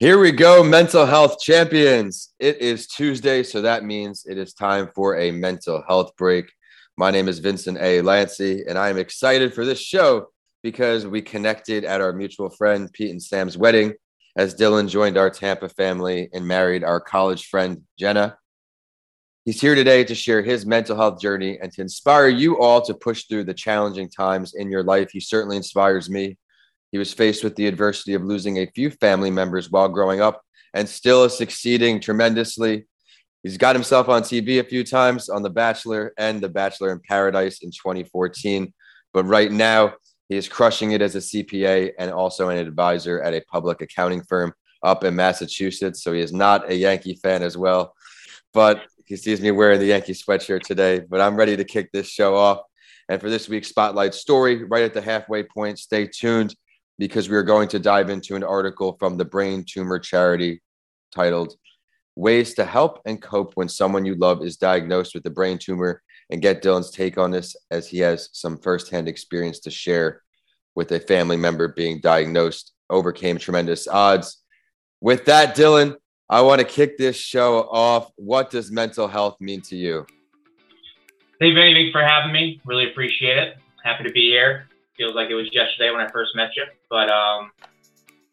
Here we go, mental health champions. It is Tuesday, so that means it is time for a mental health break. My name is Vincent A. Lancey, and I am excited for this show because we connected at our mutual friend Pete and Sam's wedding as Dylan joined our Tampa family and married our college friend Jenna. He's here today to share his mental health journey and to inspire you all to push through the challenging times in your life. He certainly inspires me. He was faced with the adversity of losing a few family members while growing up and still is succeeding tremendously. He's got himself on TV a few times on The Bachelor and The Bachelor in Paradise in 2014. But right now, he is crushing it as a CPA and also an advisor at a public accounting firm up in Massachusetts. So he is not a Yankee fan as well. But he sees me wearing the Yankee sweatshirt today. But I'm ready to kick this show off. And for this week's Spotlight story, right at the halfway point, stay tuned because we are going to dive into an article from the Brain Tumor Charity titled Ways to Help and Cope When Someone You Love is Diagnosed with a Brain Tumor and get Dylan's take on this as he has some firsthand experience to share with a family member being diagnosed, overcame tremendous odds. With that, Dylan, I want to kick this show off. What does mental health mean to you? Thank you, thanks for having me. Really appreciate it. Happy to be here feels like it was yesterday when I first met you. But um,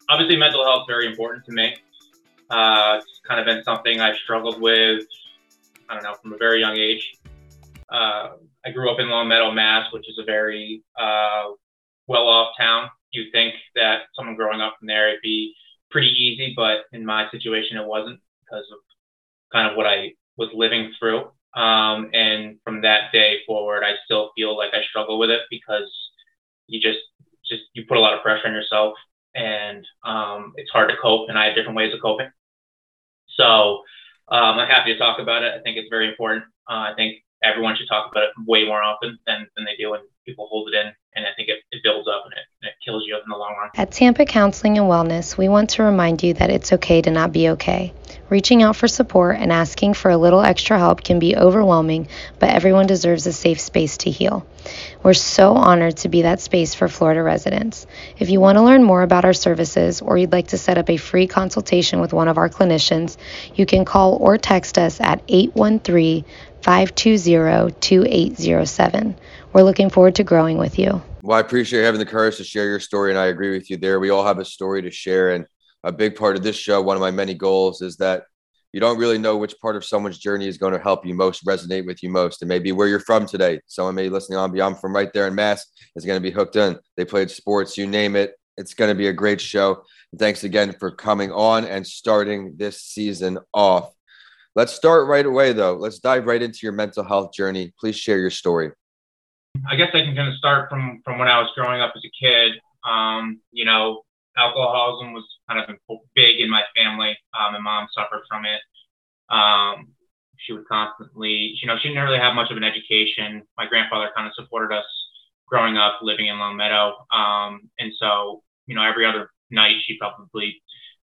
obviously, mental health is very important to me. Uh, it's kind of been something I've struggled with, I don't know, from a very young age. Uh, I grew up in Longmeadow, Mass, which is a very uh, well off town. You'd think that someone growing up from there, it'd be pretty easy, but in my situation, it wasn't because of kind of what I was living through. Um, and from that day forward, I still feel like I struggle with it because you just just you put a lot of pressure on yourself and um, it's hard to cope and i have different ways of coping. So um, i'm happy to talk about it. I think it's very important. Uh, i think everyone should talk about it way more often than, than they do when people hold it in and i think it, it builds up and it, and it kills you in the long run at tampa counseling and wellness we want to remind you that it's okay to not be okay Reaching out for support and asking for a little extra help can be overwhelming, but everyone deserves a safe space to heal. We're so honored to be that space for Florida residents. If you want to learn more about our services or you'd like to set up a free consultation with one of our clinicians, you can call or text us at 813 520 2807. We're looking forward to growing with you. Well, I appreciate having the courage to share your story, and I agree with you there. We all have a story to share, and a big part of this show, one of my many goals is that you don't really know which part of someone's journey is going to help you most resonate with you most. And maybe where you're from today. Someone may be listening on, I'm from right there in Mass is going to be hooked in. They played sports, you name it. It's going to be a great show. thanks again for coming on and starting this season off. Let's start right away, though. Let's dive right into your mental health journey. Please share your story. I guess I can kind of start from from when I was growing up as a kid. Um, you know, alcoholism was kind of big in my family. Um, my mom suffered from it. Um, she would constantly, you know, she didn't really have much of an education. My grandfather kind of supported us growing up, living in Longmeadow. Um, and so, you know, every other night she'd probably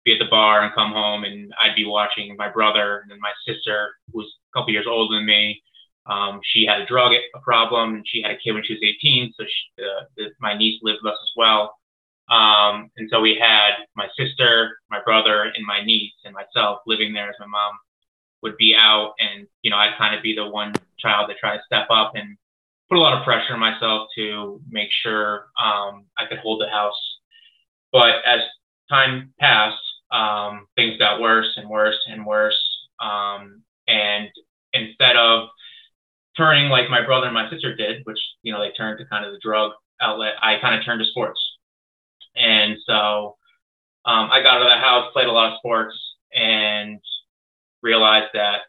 be at the bar and come home, and I'd be watching my brother and then my sister, who was a couple years older than me. Um, she had a drug a problem, and she had a kid when she was 18. So she, uh, my niece lived with us as well. Um, and so we had my sister, my brother, and my niece and myself living there as my mom would be out. And, you know, I'd kind of be the one child that tried to step up and put a lot of pressure on myself to make sure um, I could hold the house. But as time passed, um, things got worse and worse and worse. Um, and instead of turning like my brother and my sister did, which, you know, they turned to kind of the drug outlet, I kind of turned to sports. And so um, I got out of the house, played a lot of sports, and realized that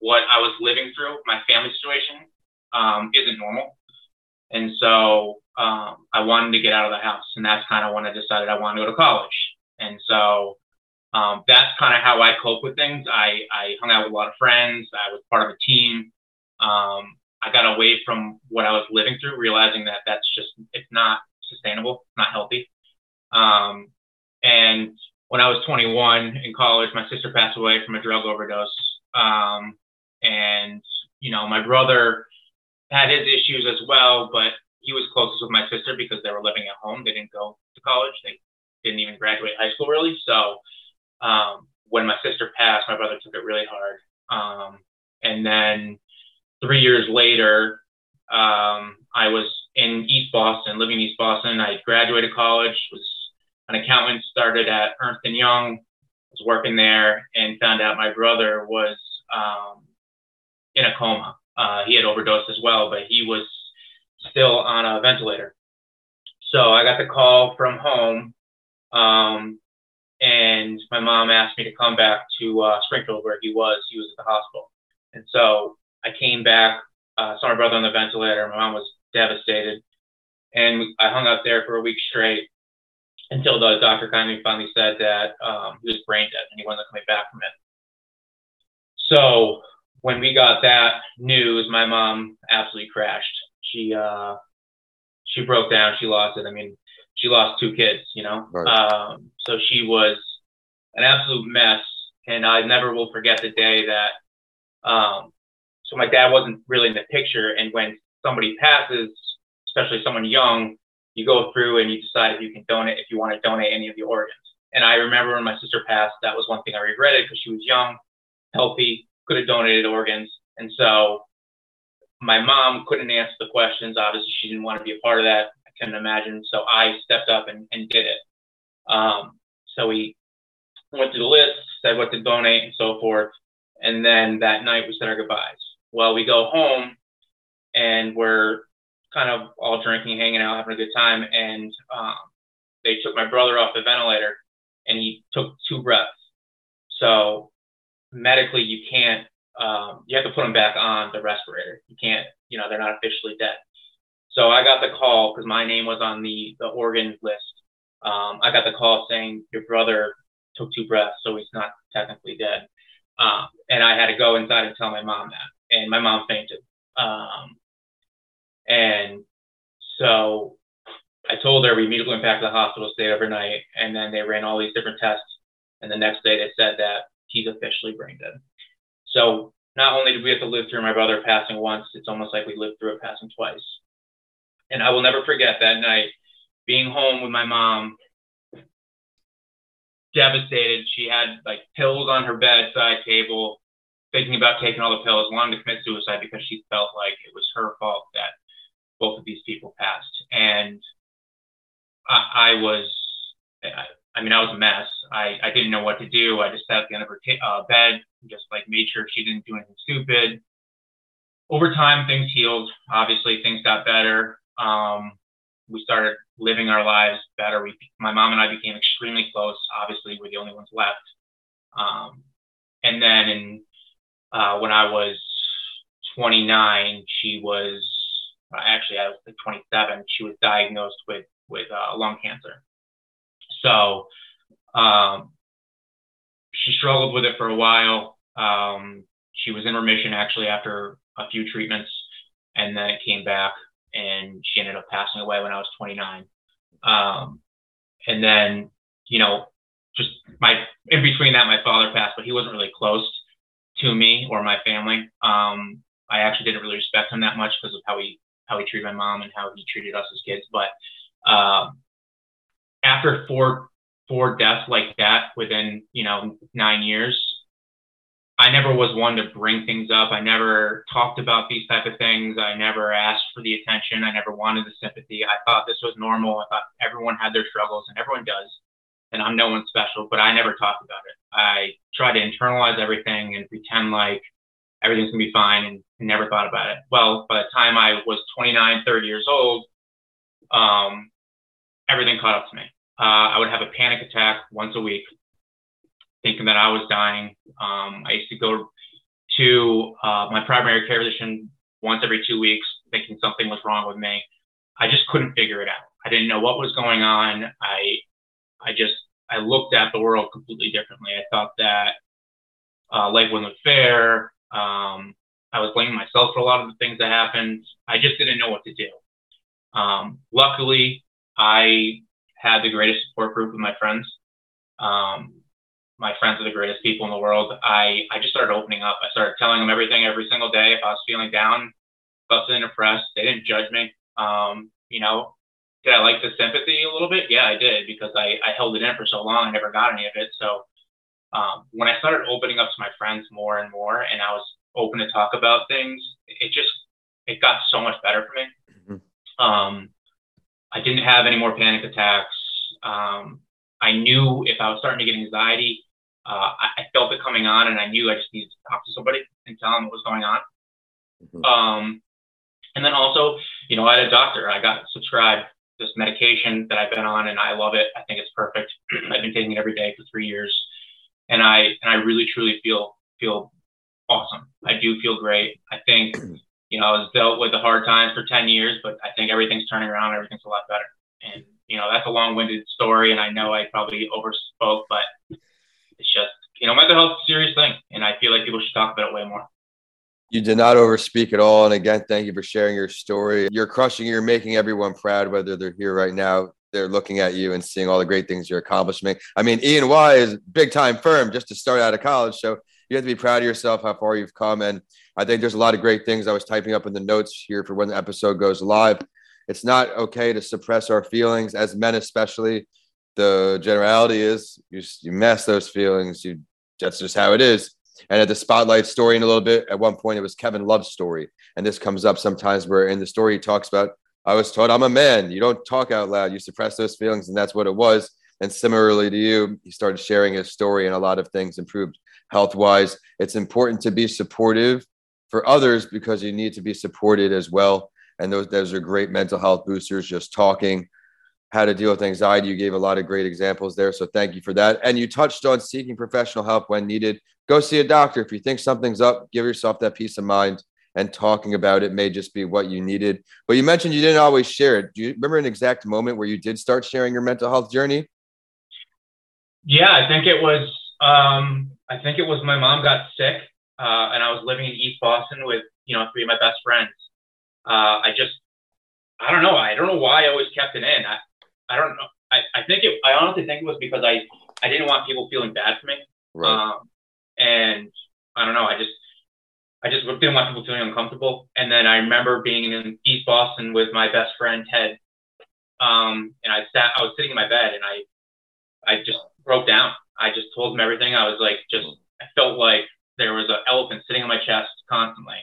what I was living through, my family situation, um, isn't normal. And so um, I wanted to get out of the house. And that's kind of when I decided I wanted to go to college. And so um, that's kind of how I cope with things. I, I hung out with a lot of friends, I was part of a team. Um, I got away from what I was living through, realizing that that's just, it's not sustainable, not healthy. Um, and when I was 21 in college, my sister passed away from a drug overdose. Um, and, you know, my brother had his issues as well, but he was closest with my sister because they were living at home. They didn't go to college. They didn't even graduate high school really. So um, when my sister passed, my brother took it really hard. Um, and then three years later, um, I was in East Boston, living in East Boston. I graduated college, was an accountant, started at Ernst and Young, was working there, and found out my brother was um, in a coma. Uh, he had overdosed as well, but he was still on a ventilator. So I got the call from home, um, and my mom asked me to come back to uh, Springfield where he was. He was at the hospital, and so I came back. Uh, saw my brother on the ventilator. My mom was devastated, and I hung out there for a week straight until the doctor kindly finally said that um, he was brain dead and he wasn't coming back from it. So when we got that news, my mom absolutely crashed. She uh, she broke down. She lost it. I mean, she lost two kids. You know, right. um, so she was an absolute mess. And I never will forget the day that. Um, so my dad wasn't really in the picture, and when somebody passes, especially someone young, you go through and you decide if you can donate, if you want to donate any of the organs. And I remember when my sister passed, that was one thing I regretted because she was young, healthy, could have donated organs. And so my mom couldn't answer the questions. Obviously, she didn't want to be a part of that. I couldn't imagine. So I stepped up and, and did it. Um, so we went through the list, said what to donate, and so forth. And then that night we said our goodbyes. Well, we go home and we're kind of all drinking, hanging out, having a good time. And um, they took my brother off the ventilator and he took two breaths. So medically, you can't um, you have to put him back on the respirator. You can't, you know, they're not officially dead. So I got the call because my name was on the the organ list. Um, I got the call saying your brother took two breaths, so he's not technically dead. Um, and I had to go inside and tell my mom that, and my mom fainted. Um, and so I told her we immediately went back to the hospital, stayed overnight, and then they ran all these different tests. And the next day they said that he's officially brain dead. So not only did we have to live through my brother passing once, it's almost like we lived through it passing twice. And I will never forget that night being home with my mom, devastated. She had like pills on her bedside table, thinking about taking all the pills, wanting to commit suicide because she felt like it was her fault that both of these people passed. And I, I was, I, I mean, I was a mess. I, I didn't know what to do. I just sat at the end of her t- uh, bed, just like made sure she didn't do anything stupid. Over time, things healed. Obviously, things got better. Um, we started living our lives better. We, my mom and I became extremely close. Obviously, we're the only ones left. Um, and then in, uh, when I was 29, she was actually I was like 27. She was diagnosed with with uh, lung cancer. So um, she struggled with it for a while. Um, she was in remission actually after a few treatments, and then it came back, and she ended up passing away when I was 29. Um, and then, you know, just my in between that, my father passed, but he wasn't really close to me or my family. Um, I actually didn't really respect him that much because of how he how he treated my mom and how he treated us as kids. But um, after four four deaths like that within you know nine years, I never was one to bring things up. I never talked about these type of things. I never asked for the attention. I never wanted the sympathy. I thought this was normal. I thought everyone had their struggles, and everyone does. And I'm no one special, but I never talked about it. I tried to internalize everything and pretend like everything's gonna be fine and never thought about it. Well, by the time I was 29, 30 years old, um, everything caught up to me. Uh, I would have a panic attack once a week, thinking that I was dying. Um, I used to go to uh, my primary care physician once every two weeks, thinking something was wrong with me. I just couldn't figure it out. I didn't know what was going on. I, I just, I looked at the world completely differently. I thought that uh, life wasn't fair. Um, I was blaming myself for a lot of the things that happened. I just didn't know what to do. Um, luckily, I had the greatest support group of my friends. Um, my friends are the greatest people in the world. I, I just started opening up. I started telling them everything every single day. If I was feeling down, was feeling depressed, they didn't judge me. Um, you know, did I like the sympathy a little bit? Yeah, I did because I, I held it in for so long. I never got any of it. So um, when I started opening up to my friends more and more, and I was open to talk about things, it just it got so much better for me. Mm-hmm. Um, I didn't have any more panic attacks. Um, I knew if I was starting to get anxiety, uh, I, I, felt it coming on, and I knew I just needed to talk to somebody and tell them what was going on. Mm-hmm. Um, and then also, you know, I had a doctor. I got subscribed this medication that I've been on, and I love it. I think it's perfect. I've been taking it every day for three years, and I and I really truly feel feel awesome. I do feel great. I think you know I was dealt with the hard times for ten years, but I think everything's turning around. Everything's a lot better. And you know that's a long-winded story, and I know I probably overspoke, but it's just you know mental health is a serious thing, and I feel like people should talk about it way more. You did not overspeak at all. And again, thank you for sharing your story. You're crushing, you're making everyone proud, whether they're here right now, they're looking at you and seeing all the great things you're accomplishing. I mean, E&Y is big time firm just to start out of college. So you have to be proud of yourself, how far you've come. And I think there's a lot of great things I was typing up in the notes here for when the episode goes live. It's not okay to suppress our feelings as men, especially. The generality is you, you mess those feelings. You that's just how it is. And at the spotlight story in a little bit, at one point it was Kevin Love's story. And this comes up sometimes where in the story he talks about, I was taught I'm a man. You don't talk out loud. You suppress those feelings. And that's what it was. And similarly to you, he started sharing his story and a lot of things improved health wise. It's important to be supportive for others because you need to be supported as well. And those, those are great mental health boosters, just talking how to deal with anxiety. You gave a lot of great examples there. So thank you for that. And you touched on seeking professional help when needed go see a doctor. If you think something's up, give yourself that peace of mind. And talking about it may just be what you needed. But you mentioned you didn't always share it. Do you remember an exact moment where you did start sharing your mental health journey? Yeah, I think it was. Um, I think it was my mom got sick, uh, and I was living in East Boston with you know three of my best friends. Uh, I just, I don't know. I don't know why I always kept it in. I, I don't know. I, I think it. I honestly think it was because I, I didn't want people feeling bad for me. Right. Um, and I don't know, I just I just didn't want people feeling uncomfortable. And then I remember being in East Boston with my best friend Ted, um, and I sat, I was sitting in my bed, and I I just broke down. I just told him everything. I was like, just I felt like there was an elephant sitting on my chest constantly,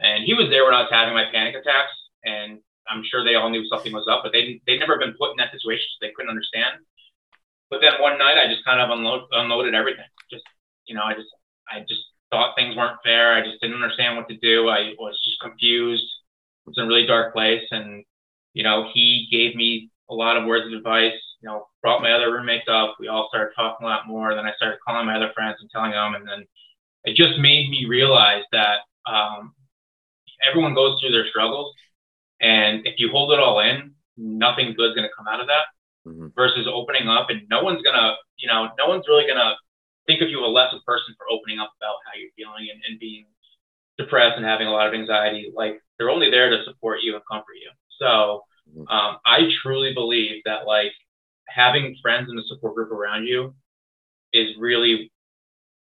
and he was there when I was having my panic attacks, and I'm sure they all knew something was up, but they they'd never been put in that situation, so they couldn't understand. But then one night, I just kind of unload, unloaded everything, just you know, I just I just thought things weren't fair. I just didn't understand what to do. I was just confused. It was in a really dark place, and you know, he gave me a lot of words of advice. You know, brought my other roommates up. We all started talking a lot more. Then I started calling my other friends and telling them, and then it just made me realize that um, everyone goes through their struggles, and if you hold it all in, nothing good's going to come out of that. Mm-hmm. Versus opening up, and no one's gonna, you know, no one's really gonna think of you a lesser person for opening up about how you're feeling and, and being depressed and having a lot of anxiety. Like they're only there to support you and comfort you. So mm-hmm. um, I truly believe that like having friends in the support group around you is really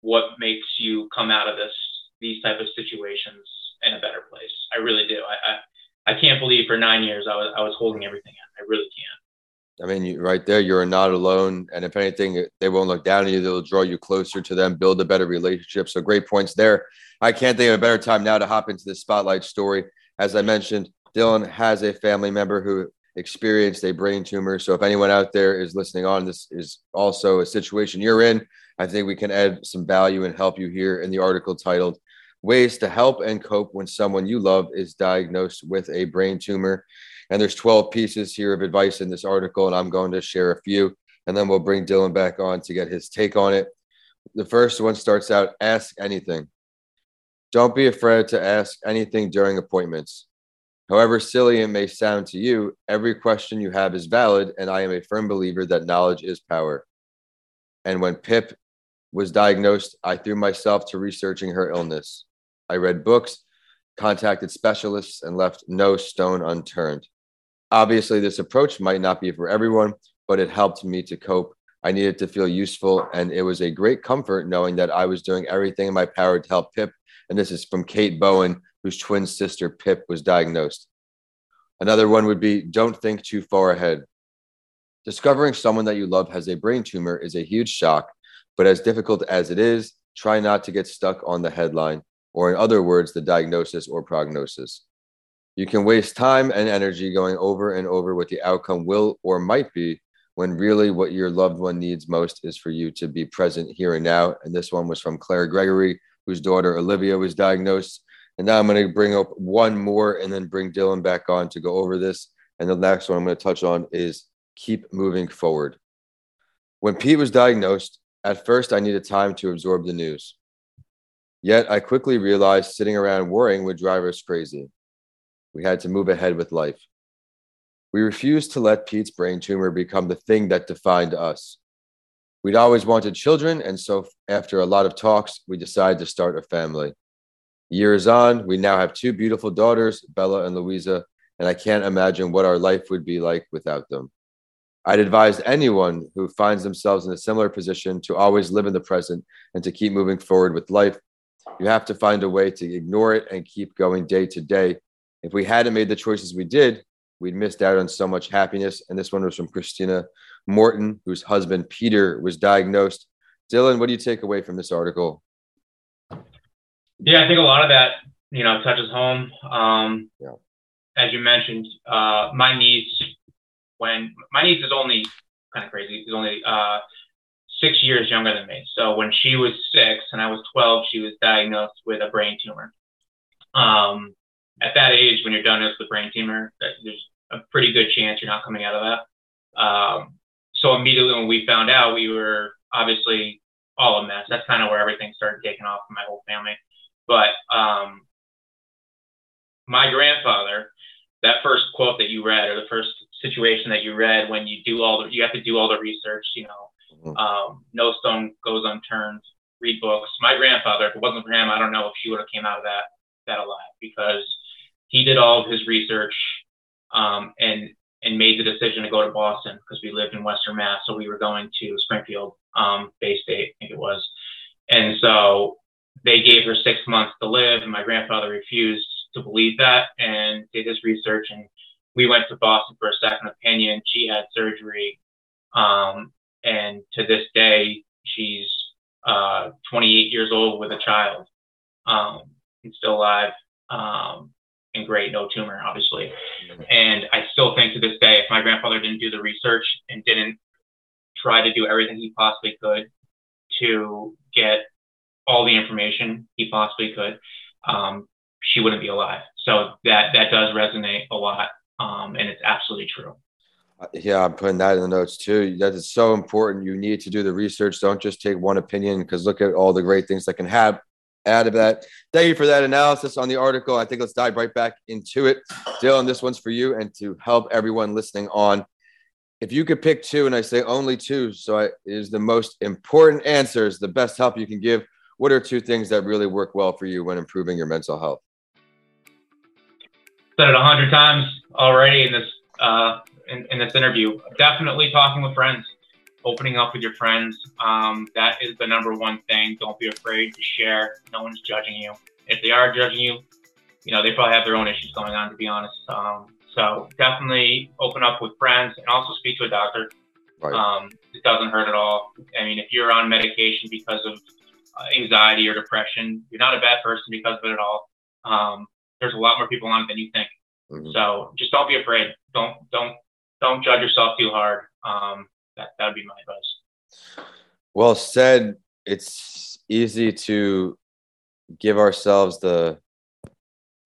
what makes you come out of this these type of situations in a better place. I really do. I, I can't believe for nine years I was I was holding everything in. I really can't. I mean, you, right there, you're not alone. And if anything, they won't look down on you. They'll draw you closer to them, build a better relationship. So great points there. I can't think of a better time now to hop into the spotlight story. As I mentioned, Dylan has a family member who experienced a brain tumor. So if anyone out there is listening on, this is also a situation you're in. I think we can add some value and help you here in the article titled Ways to Help and Cope When Someone You Love is Diagnosed with a Brain Tumor. And there's 12 pieces here of advice in this article, and I'm going to share a few, and then we'll bring Dylan back on to get his take on it. The first one starts out ask anything. Don't be afraid to ask anything during appointments. However silly it may sound to you, every question you have is valid, and I am a firm believer that knowledge is power. And when Pip was diagnosed, I threw myself to researching her illness. I read books, contacted specialists, and left no stone unturned. Obviously, this approach might not be for everyone, but it helped me to cope. I needed to feel useful, and it was a great comfort knowing that I was doing everything in my power to help Pip. And this is from Kate Bowen, whose twin sister Pip was diagnosed. Another one would be don't think too far ahead. Discovering someone that you love has a brain tumor is a huge shock, But as difficult as it is, try not to get stuck on the headline, or in other words, the diagnosis or prognosis. You can waste time and energy going over and over what the outcome will or might be when really what your loved one needs most is for you to be present here and now. And this one was from Claire Gregory, whose daughter Olivia was diagnosed. And now I'm going to bring up one more and then bring Dylan back on to go over this. And the next one I'm going to touch on is keep moving forward. When Pete was diagnosed, at first I needed time to absorb the news. Yet I quickly realized sitting around worrying would drive us crazy. We had to move ahead with life. We refused to let Pete's brain tumor become the thing that defined us. We'd always wanted children, and so after a lot of talks, we decided to start a family. Years on, we now have two beautiful daughters, Bella and Louisa, and I can't imagine what our life would be like without them. I'd advise anyone who finds themselves in a similar position to always live in the present and to keep moving forward with life. You have to find a way to ignore it and keep going day to day. If we hadn't made the choices we did, we'd missed out on so much happiness. And this one was from Christina Morton, whose husband Peter was diagnosed. Dylan, what do you take away from this article? Yeah, I think a lot of that, you know, touches home. Um, yeah. As you mentioned, uh, my niece, when my niece is only kind of crazy, is only uh, six years younger than me. So when she was six and I was 12, she was diagnosed with a brain tumor. Um, at that age, when you're diagnosed with a brain tumor, there's a pretty good chance you're not coming out of that. Um, so immediately when we found out, we were obviously all a mess. That's kind of where everything started taking off for my whole family. But um, my grandfather, that first quote that you read, or the first situation that you read, when you do all the, you have to do all the research. You know. Um, no stone goes unturned. Read books. My grandfather, if it wasn't for him, I don't know if she would have came out of that that alive because he did all of his research um, and and made the decision to go to Boston because we lived in Western Mass, so we were going to Springfield, um, Bay State, I think it was, and so they gave her six months to live, and my grandfather refused to believe that and did his research, and we went to Boston for a second opinion. She had surgery, um, and to this day, she's uh, 28 years old with a child um, and still alive. Um, and great, no tumor, obviously. And I still think to this day, if my grandfather didn't do the research and didn't try to do everything he possibly could to get all the information he possibly could, um, she wouldn't be alive. So that that does resonate a lot, um, and it's absolutely true. Yeah, I'm putting that in the notes too. That is so important. You need to do the research. Don't just take one opinion because look at all the great things that can have add of that. Thank you for that analysis on the article. I think let's dive right back into it. Dylan, this one's for you and to help everyone listening on. If you could pick two, and I say only two, so it is the most important answers, the best help you can give. What are two things that really work well for you when improving your mental health? Said it a hundred times already in this uh, in, in this interview. Definitely talking with friends opening up with your friends. Um, that is the number one thing. Don't be afraid to share. No one's judging you. If they are judging you, you know, they probably have their own issues going on, to be honest. Um, so definitely open up with friends and also speak to a doctor. Right. Um, it doesn't hurt at all. I mean, if you're on medication because of uh, anxiety or depression, you're not a bad person because of it at all. Um, there's a lot more people on it than you think. Mm-hmm. So just don't be afraid. Don't don't don't judge yourself too hard. Um, that that would be my advice. Well said. It's easy to give ourselves the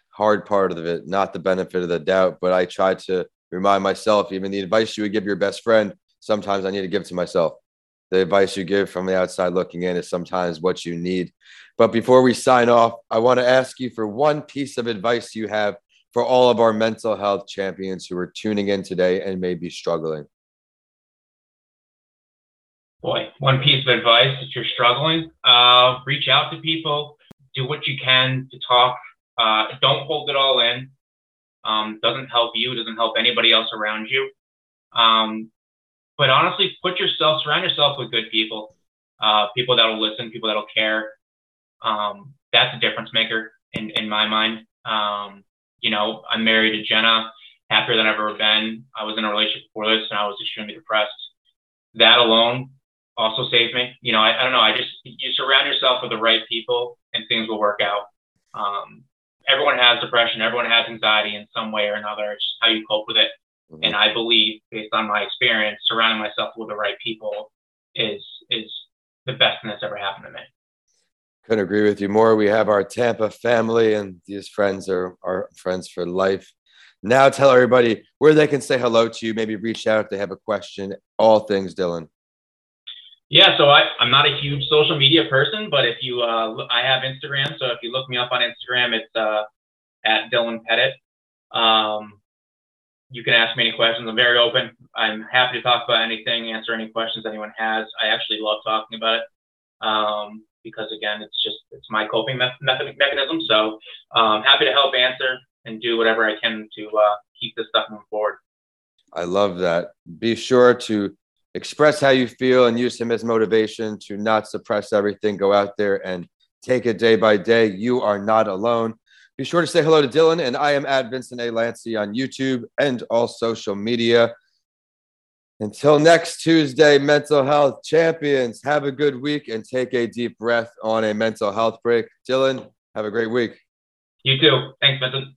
hard part of it, not the benefit of the doubt. But I try to remind myself, even the advice you would give your best friend, sometimes I need to give to myself. The advice you give from the outside looking in is sometimes what you need. But before we sign off, I want to ask you for one piece of advice you have for all of our mental health champions who are tuning in today and may be struggling boy, one piece of advice if you're struggling, uh, reach out to people, do what you can to talk. Uh, don't hold it all in. Um, doesn't help you, doesn't help anybody else around you. Um, but honestly, put yourself, surround yourself with good people, uh, people that'll listen, people that'll care. Um, that's a difference maker in, in my mind. Um, you know, I'm married to Jenna, happier than I've ever been. I was in a relationship before this and I was extremely depressed. That alone also saved me. You know, I, I don't know. I just you surround yourself with the right people, and things will work out. Um, everyone has depression. Everyone has anxiety in some way or another. It's just how you cope with it. Mm-hmm. And I believe, based on my experience, surrounding myself with the right people is is the best thing that's ever happened to me. Couldn't agree with you more. We have our Tampa family, and these friends are our friends for life. Now, tell everybody where they can say hello to you. Maybe reach out if they have a question. All things Dylan. Yeah, so I, I'm not a huge social media person, but if you, uh, I have Instagram. So if you look me up on Instagram, it's uh, at Dylan Petitt. Um, you can ask me any questions. I'm very open. I'm happy to talk about anything, answer any questions anyone has. I actually love talking about it um, because, again, it's just it's my coping me- mechanism. So um, happy to help answer and do whatever I can to uh, keep this stuff moving forward. I love that. Be sure to express how you feel and use him as motivation to not suppress everything. Go out there and take it day by day. You are not alone. Be sure to say hello to Dylan, and I am at Vincent A. Lancey on YouTube and all social media. Until next Tuesday, mental health champions, have a good week and take a deep breath on a mental health break. Dylan, have a great week. You too. Thanks, Vincent.